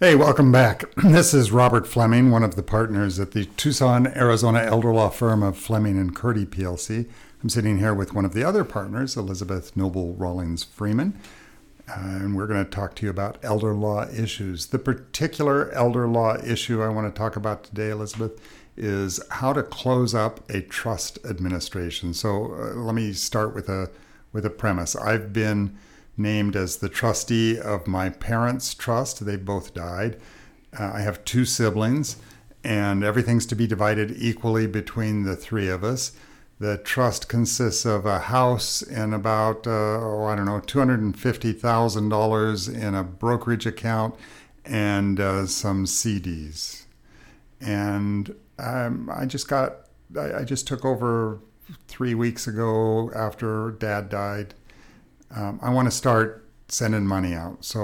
Hey, welcome back. This is Robert Fleming, one of the partners at the Tucson, Arizona elder law firm of Fleming and Curti PLC. I'm sitting here with one of the other partners, Elizabeth Noble Rawlings Friedman, uh, and we're going to talk to you about elder law issues. The particular elder law issue I want to talk about today, Elizabeth, is how to close up a trust administration. So uh, let me start with a with a premise. I've been named as the trustee of my parents' trust. They both died. Uh, I have two siblings, and everything's to be divided equally between the three of us. The trust consists of a house and about, uh, oh, I don't know, $250,000 in a brokerage account and uh, some CDs. And um, I just got, I, I just took over three weeks ago after dad died um, I want to start sending money out. So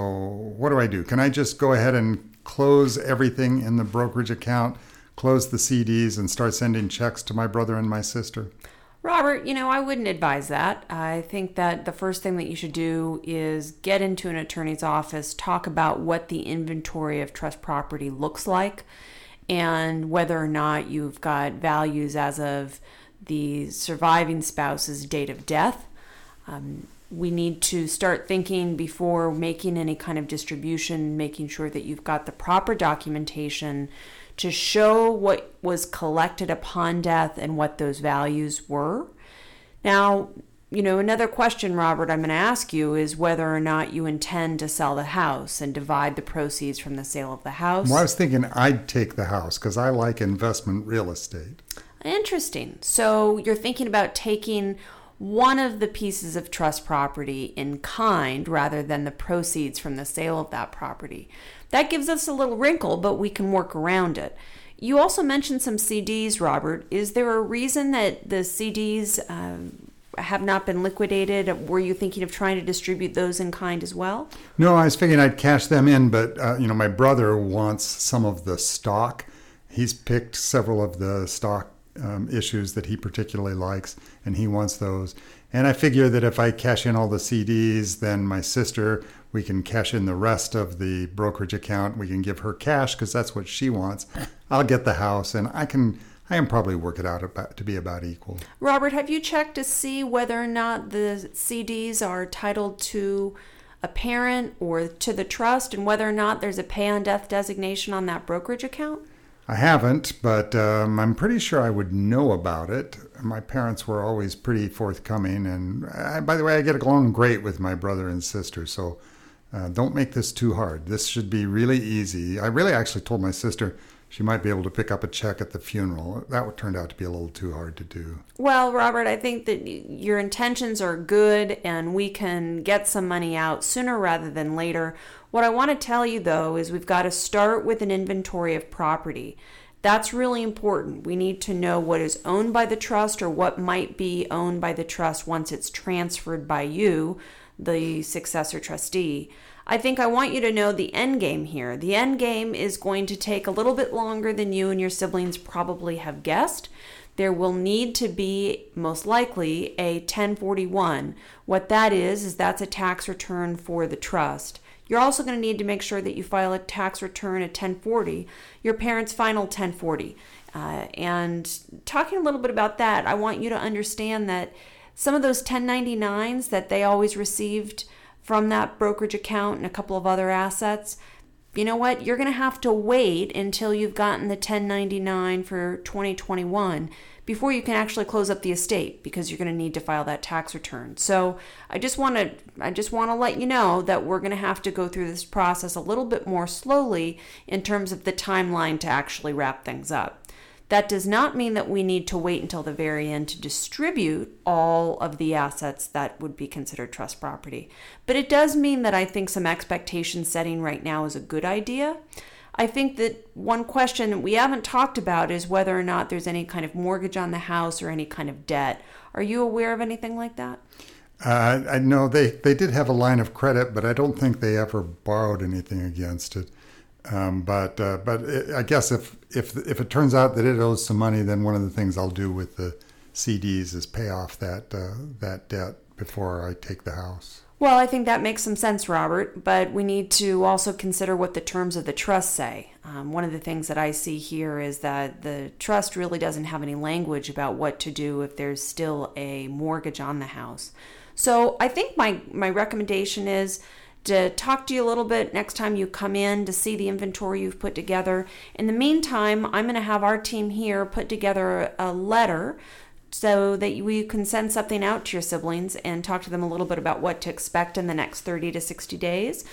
what do I do? Can I just go ahead and close everything in the brokerage account, close the CDs, and start sending checks to my brother and my sister? Robert, you know, I wouldn't advise that. I think that the first thing that you should do is get into an attorney's office, talk about what the inventory of trust property looks like, and whether or not you've got values as of the surviving spouse's date of death. Um, we need to start thinking before making any kind of distribution, making sure that you've got the proper documentation to show what was collected upon death and what those values were. Now, you know, another question, Robert, I'm going to ask you is whether or not you intend to sell the house and divide the proceeds from the sale of the house. Well, I was thinking I'd take the house because I like investment real estate. Interesting. So you're thinking about taking one of the pieces of trust property in kind rather than the proceeds from the sale of that property. That gives us a little wrinkle, but we can work around it. You also mentioned some CDs, Robert. Is there a reason that the CDs um, have not been liquidated? Were you thinking of trying to distribute those in kind as well? No, I was figuring I'd cash them in, but uh, you know, my brother wants some of the stock. He's picked several of the stock um, issues that he particularly likes, and he wants those. And I figure that if I cash in all the CDs, then my sister, we can cash in the rest of the brokerage account. We can give her cash because that's what she wants. I'll get the house, and I can. I can probably work it out about, to be about equal. Robert, have you checked to see whether or not the CDs are titled to a parent or to the trust, and whether or not there's a pay on death designation on that brokerage account? I haven't, but um, I'm pretty sure I would know about it. My parents were always pretty forthcoming, and I, by the way, I get along great with my brother and sister, so uh, don't make this too hard. This should be really easy. I really actually told my sister she might be able to pick up a check at the funeral. That turned out to be a little too hard to do. Well, Robert, I think that your intentions are good, and we can get some money out sooner rather than later what I want to tell you though is we've got to start with an inventory of property. That's really important. We need to know what is owned by the trust or what might be owned by the trust once it's transferred by you, the successor trustee. I think I want you to know the end game here. The end game is going to take a little bit longer than you and your siblings probably have guessed. There will need to be, most likely, a 1041. What that is, is that's a tax return for the trust. You're also going to need to make sure that you file a tax return at 1040, your parents' final 1040. Uh, and talking a little bit about that, I want you to understand that some of those 1099s that they always received from that brokerage account and a couple of other assets, you know what? You're going to have to wait until you've gotten the 1099 for 2021 before you can actually close up the estate because you're going to need to file that tax return. So, I just want to I just want to let you know that we're going to have to go through this process a little bit more slowly in terms of the timeline to actually wrap things up. That does not mean that we need to wait until the very end to distribute all of the assets that would be considered trust property. But it does mean that I think some expectation setting right now is a good idea. I think that one question we haven't talked about is whether or not there's any kind of mortgage on the house or any kind of debt. Are you aware of anything like that? Uh, I know they, they did have a line of credit, but I don't think they ever borrowed anything against it. Um, but uh, but it, I guess if if if it turns out that it owes some money, then one of the things I'll do with the CDs is pay off that uh, that debt before I take the house. Well, I think that makes some sense, Robert, but we need to also consider what the terms of the trust say. Um, one of the things that I see here is that the trust really doesn't have any language about what to do if there's still a mortgage on the house. So I think my, my recommendation is to talk to you a little bit next time you come in to see the inventory you've put together. In the meantime, I'm going to have our team here put together a letter so that we can send something out to your siblings and talk to them a little bit about what to expect in the next 30 to 60 days.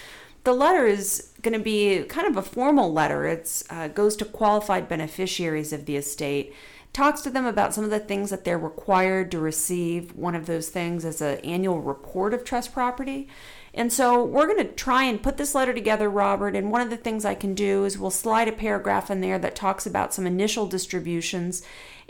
The letter is going to be kind of a formal letter. It uh, goes to qualified beneficiaries of the estate, talks to them about some of the things that they're required to receive. One of those things is an annual report of trust property. And so we're going to try and put this letter together, Robert. And one of the things I can do is we'll slide a paragraph in there that talks about some initial distributions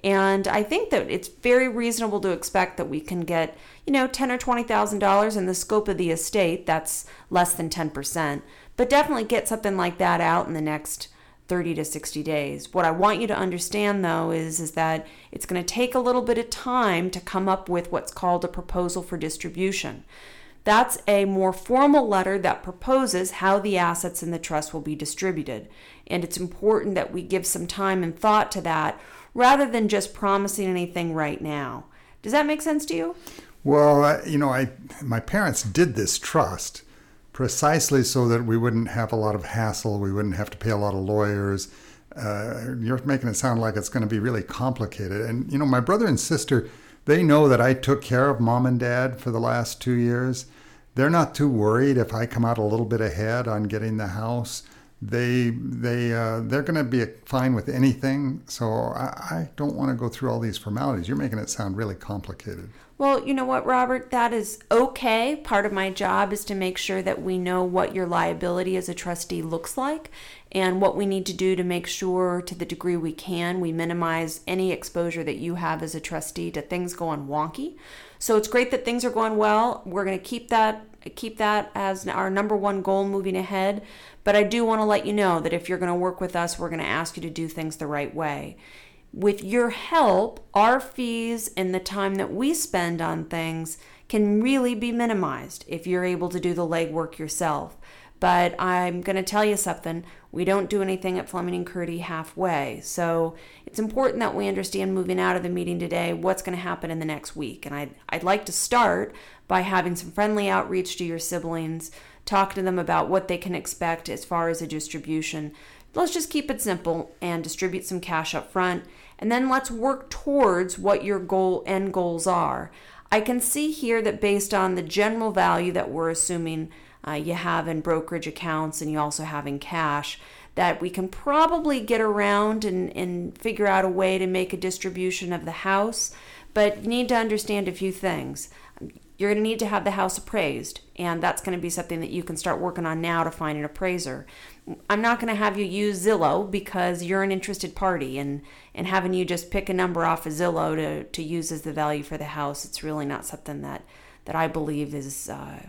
and I think that it's very reasonable to expect that we can get, you know, ten or twenty thousand dollars in the scope of the estate. That's less than ten percent, but definitely get something like that out in the next 30 to 60 days. What I want you to understand though is is that it's going to take a little bit of time to come up with what's called a proposal for distribution. That's a more formal letter that proposes how the assets in the trust will be distributed. And it's important that we give some time and thought to that rather than just promising anything right now. Does that make sense to you? Well, you know, I my parents did this trust precisely so that we wouldn't have a lot of hassle, we wouldn't have to pay a lot of lawyers. Uh, you're making it sound like it's going to be really complicated. And you know, my brother and sister, they know that I took care of mom and dad for the last two years. They're not too worried if I come out a little bit ahead on getting the house they they uh, they're going to be fine with anything. So I, I don't want to go through all these formalities. You're making it sound really complicated. Well, you know what, Robert? That is okay. Part of my job is to make sure that we know what your liability as a trustee looks like and what we need to do to make sure, to the degree we can, we minimize any exposure that you have as a trustee to things going wonky. So it's great that things are going well. We're going to keep that keep that as our number one goal moving ahead. But I do want to let you know that if you're going to work with us, we're going to ask you to do things the right way. With your help, our fees and the time that we spend on things can really be minimized if you're able to do the legwork yourself. But I'm going to tell you something. We don't do anything at Fleming and Curti halfway. So it's important that we understand moving out of the meeting today what's going to happen in the next week. And I'd, I'd like to start by having some friendly outreach to your siblings talk to them about what they can expect as far as a distribution. Let's just keep it simple and distribute some cash up front, and then let's work towards what your goal end goals are. I can see here that based on the general value that we're assuming uh, you have in brokerage accounts and you also have in cash, that we can probably get around and, and figure out a way to make a distribution of the house. But you need to understand a few things you're going to need to have the house appraised, and that's going to be something that you can start working on now to find an appraiser. I'm not going to have you use Zillow because you're an interested party, and, and having you just pick a number off of Zillow to, to use as the value for the house, it's really not something that, that I believe is, uh,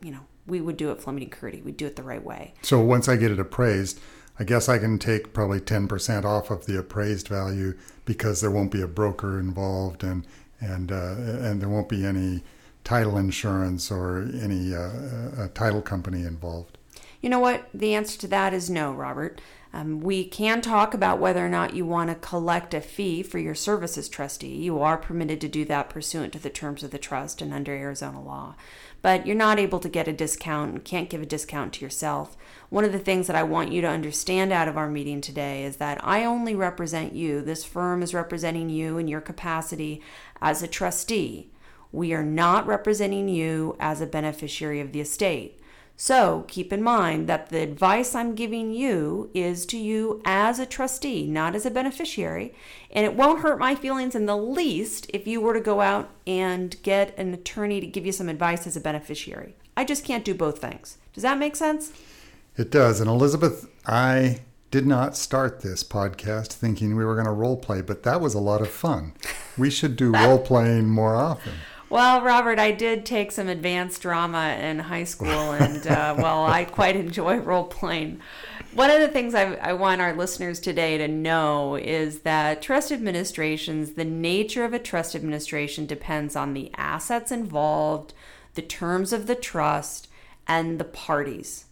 you know, we would do at Fleming and Curti. We'd do it the right way. So once I get it appraised, I guess I can take probably 10% off of the appraised value because there won't be a broker involved and, and, uh, and there won't be any title insurance or any uh, title company involved? You know what? The answer to that is no, Robert. Um, we can talk about whether or not you want to collect a fee for your services trustee. You are permitted to do that pursuant to the terms of the trust and under Arizona law. But you're not able to get a discount and can't give a discount to yourself. One of the things that I want you to understand out of our meeting today is that I only represent you. This firm is representing you in your capacity as a trustee. We are not representing you as a beneficiary of the estate. So keep in mind that the advice I'm giving you is to you as a trustee, not as a beneficiary. And it won't hurt my feelings in the least if you were to go out and get an attorney to give you some advice as a beneficiary. I just can't do both things. Does that make sense? It does. And Elizabeth, I did not start this podcast thinking we were going to role play, but that was a lot of fun. We should do role playing more often. Well, Robert, I did take some advanced drama in high school, and uh, well, I quite enjoy role playing. One of the things I, I, want our listeners today to know is that trust administrations, the nature of a trust administration depends on the assets involved, the terms of the trust, and the parties.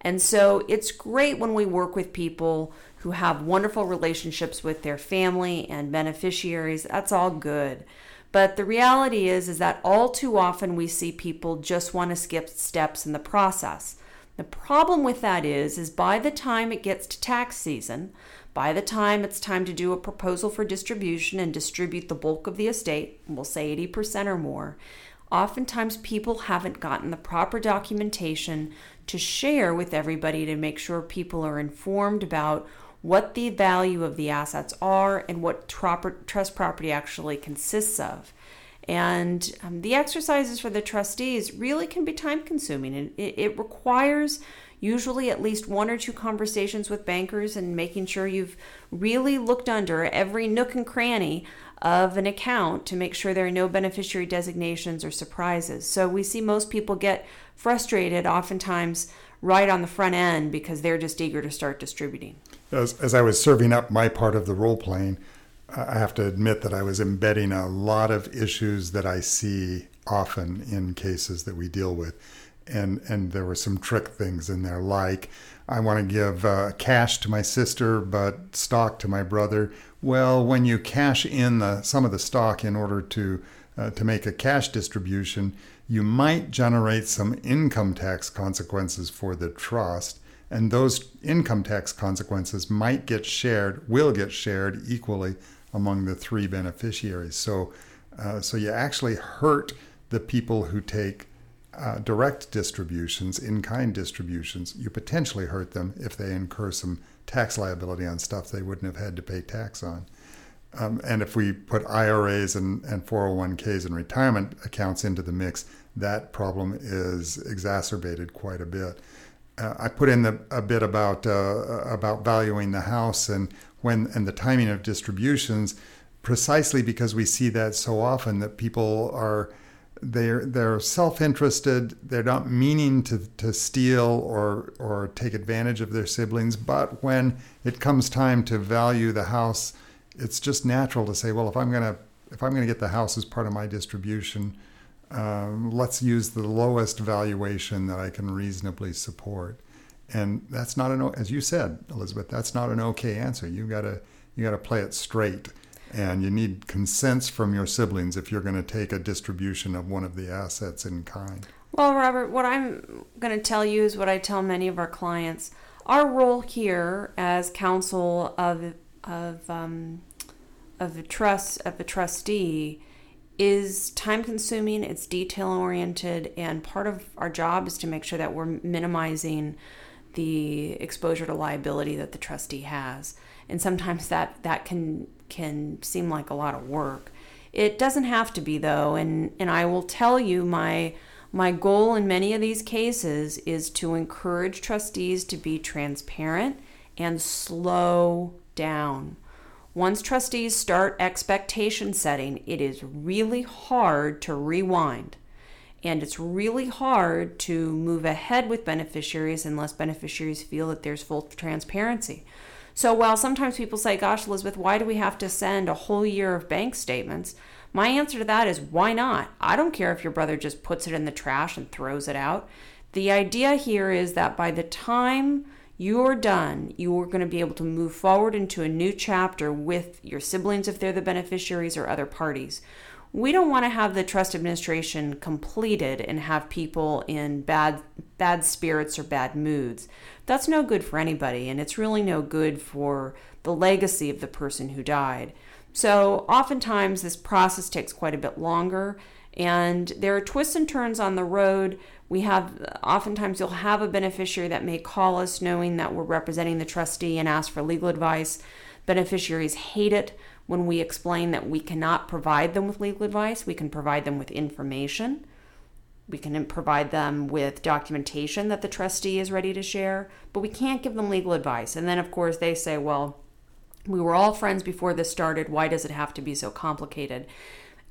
And so it's great when we work with people who have wonderful relationships with their family and beneficiaries. That's all good. But the reality is is that all too often we see people just want to skip steps in the process. The problem with that is is by the time it gets to tax season, by the time it's time to do a proposal for distribution and distribute the bulk of the estate, we'll say 80% or more, oftentimes people haven't gotten the proper documentation to share with everybody to make sure people are informed about what the value of the assets are and what trust property actually consists of. And um, the exercises for the trustees really can be time consuming. It, it requires usually at least one or two conversations with bankers and making sure you've really looked under every nook and cranny of an account to make sure there are no beneficiary designations or surprises. So we see most people get frustrated oftentimes right on the front end because they're just eager to start distributing. As, as I was serving up my part of the role playing, I have to admit that I was embedding a lot of issues that I see often in cases that we deal with. And, and there were some trick things in there, like I want to give uh, cash to my sister, but stock to my brother. Well, when you cash in the, some of the stock in order to uh, to make a cash distribution, you might generate some income tax consequences for the trust, and those income tax consequences might get shared, will get shared equally among the three beneficiaries. So, uh, so you actually hurt the people who take uh, direct distributions, in kind distributions. You potentially hurt them if they incur some tax liability on stuff they wouldn't have had to pay tax on. Um, and if we put IRAs and, and 401ks and retirement accounts into the mix, that problem is exacerbated quite a bit. Uh, I put in the, a bit about uh, about valuing the house and when and the timing of distributions, precisely because we see that so often that people are they're they're self-interested they're not meaning to, to steal or or take advantage of their siblings but when it comes time to value the house it's just natural to say well if i'm going to if i'm going to get the house as part of my distribution um, let's use the lowest valuation that i can reasonably support and that's not an as you said elizabeth that's not an okay answer you got to you got to play it straight and you need consents from your siblings if you're going to take a distribution of one of the assets in kind. Well, Robert, what I'm going to tell you is what I tell many of our clients. Our role here as counsel of of um, of a trust of a trustee is time consuming. It's detail oriented, and part of our job is to make sure that we're minimizing the exposure to liability that the trustee has. And sometimes that that can can seem like a lot of work. It doesn't have to be though, and and I will tell you my my goal in many of these cases is to encourage trustees to be transparent and slow down. Once trustees start expectation setting, it is really hard to rewind. And it's really hard to move ahead with beneficiaries unless beneficiaries feel that there's full transparency. So while sometimes people say, Gosh, Elizabeth, why do we have to send a whole year of bank statements? My answer to that is why not? I don't care if your brother just puts it in the trash and throws it out. The idea here is that by the time you're done, you are going to be able to move forward into a new chapter with your siblings if they're the beneficiaries or other parties. We don't want to have the trust administration completed and have people in bad bad spirits or bad moods that's no good for anybody, and it's really no good for the legacy of the person who died. So, oftentimes, this process takes quite a bit longer, and there are twists and turns on the road. We have oftentimes you'll have a beneficiary that may call us knowing that we're representing the trustee and ask for legal advice. Beneficiaries hate it when we explain that we cannot provide them with legal advice, we can provide them with information we can provide them with documentation that the trustee is ready to share, but we can't give them legal advice. And then, of course, they say, well, we were all friends before this started. Why does it have to be so complicated?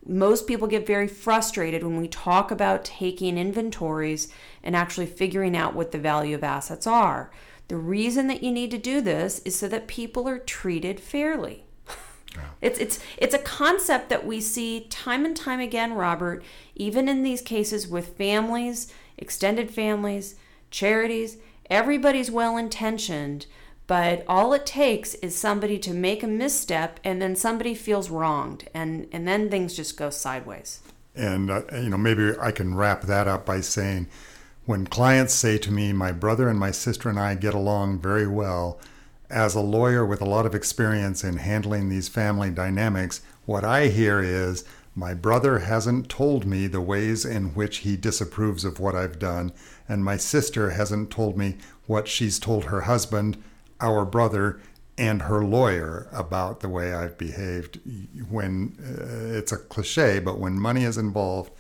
Most people get very frustrated when we talk about taking inventories and actually figuring out what the value of assets are. The reason that you need to do this is so that people are treated fairly. It's it's it's a concept that we see time and time again, Robert, even in these cases with families, extended families, charities, everybody's well intentioned, but all it takes is somebody to make a misstep and then somebody feels wronged and and then things just go sideways. And uh, you know, maybe I can wrap that up by saying when clients say to me, "My brother and my sister and I get along very well," as a lawyer with a lot of experience in handling these family dynamics, what I hear is my brother hasn't told me the ways in which he disapproves of what I've done, and my sister hasn't told me what she's told her husband, our brother, and her lawyer about the way I've behaved. When uh, it's a cliche, but when money is involved,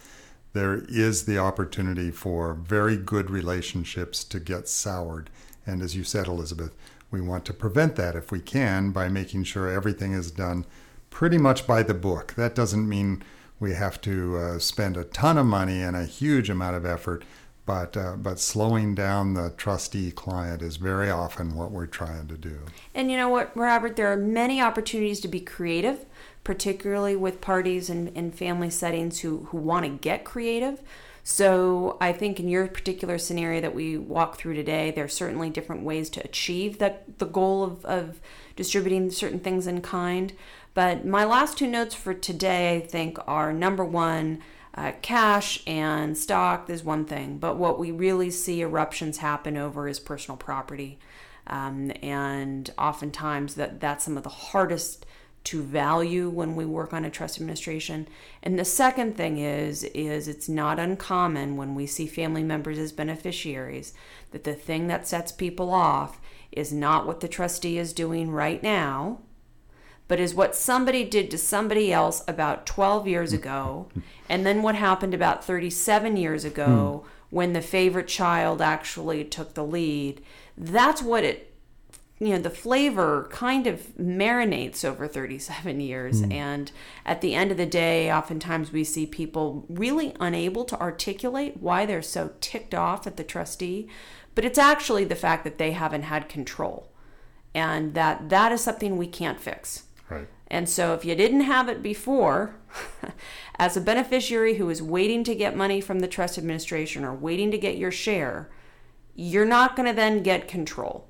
there is the opportunity for very good relationships to get soured. And as you said, Elizabeth, we want to prevent that if we can by making sure everything is done pretty much by the book. That doesn't mean we have to uh, spend a ton of money and a huge amount of effort, but uh, but slowing down the trustee client is very often what we're trying to do. And you know what, Robert, there are many opportunities to be creative, particularly with parties and, and family settings who, who want to get creative. So I think in your particular scenario that we walk through today, there are certainly different ways to achieve that the goal of, of distributing certain things in kind. But my last two notes for today, I think, are number one, uh, cash and stock is one thing, but what we really see eruptions happen over is personal property. Um, and oftentimes that that's some of the hardest to value when we work on a trust administration. And the second thing is is it's not uncommon when we see family members as beneficiaries that the thing that sets people off is not what the trustee is doing right now, but is what somebody did to somebody else about 12 years ago, and then what happened about 37 years ago hmm. when the favorite child actually took the lead. That's what it you know the flavor kind of marinates over 37 years mm. and at the end of the day oftentimes we see people really unable to articulate why they're so ticked off at the trustee but it's actually the fact that they haven't had control and that that is something we can't fix right and so if you didn't have it before as a beneficiary who is waiting to get money from the trust administration or waiting to get your share you're not going to then get control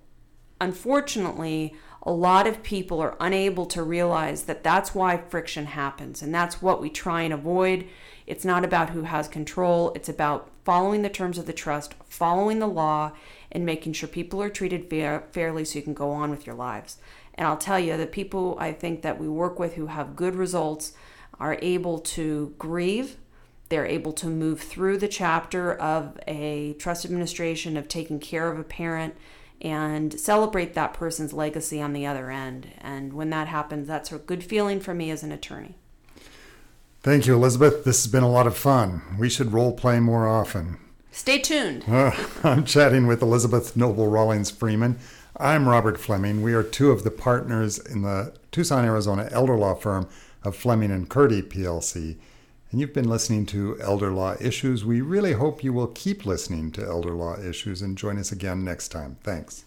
unfortunately, a lot of people are unable to realize that that's why friction happens. And that's what we try and avoid. It's not about who has control, it's about following the terms of the trust, following the law, and making sure people are treated fair, fairly so you can go on with your lives. And I'll tell you, the people I think that we work with who have good results are able to grieve. They're able to move through the chapter of a trust administration, of taking care of a parent, and celebrate that person's legacy on the other end. And when that happens, that's a good feeling for me as an attorney. Thank you, Elizabeth. This has been a lot of fun. We should role play more often. Stay tuned. Uh, I'm chatting with Elizabeth Noble Rawlings Friedman. I'm Robert Fleming. We are two of the partners in the Tucson, Arizona elder law firm of Fleming and Curti PLC and you've been listening to Elder Law Issues. We really hope you will keep listening to Elder Law Issues and join us again next time. Thanks.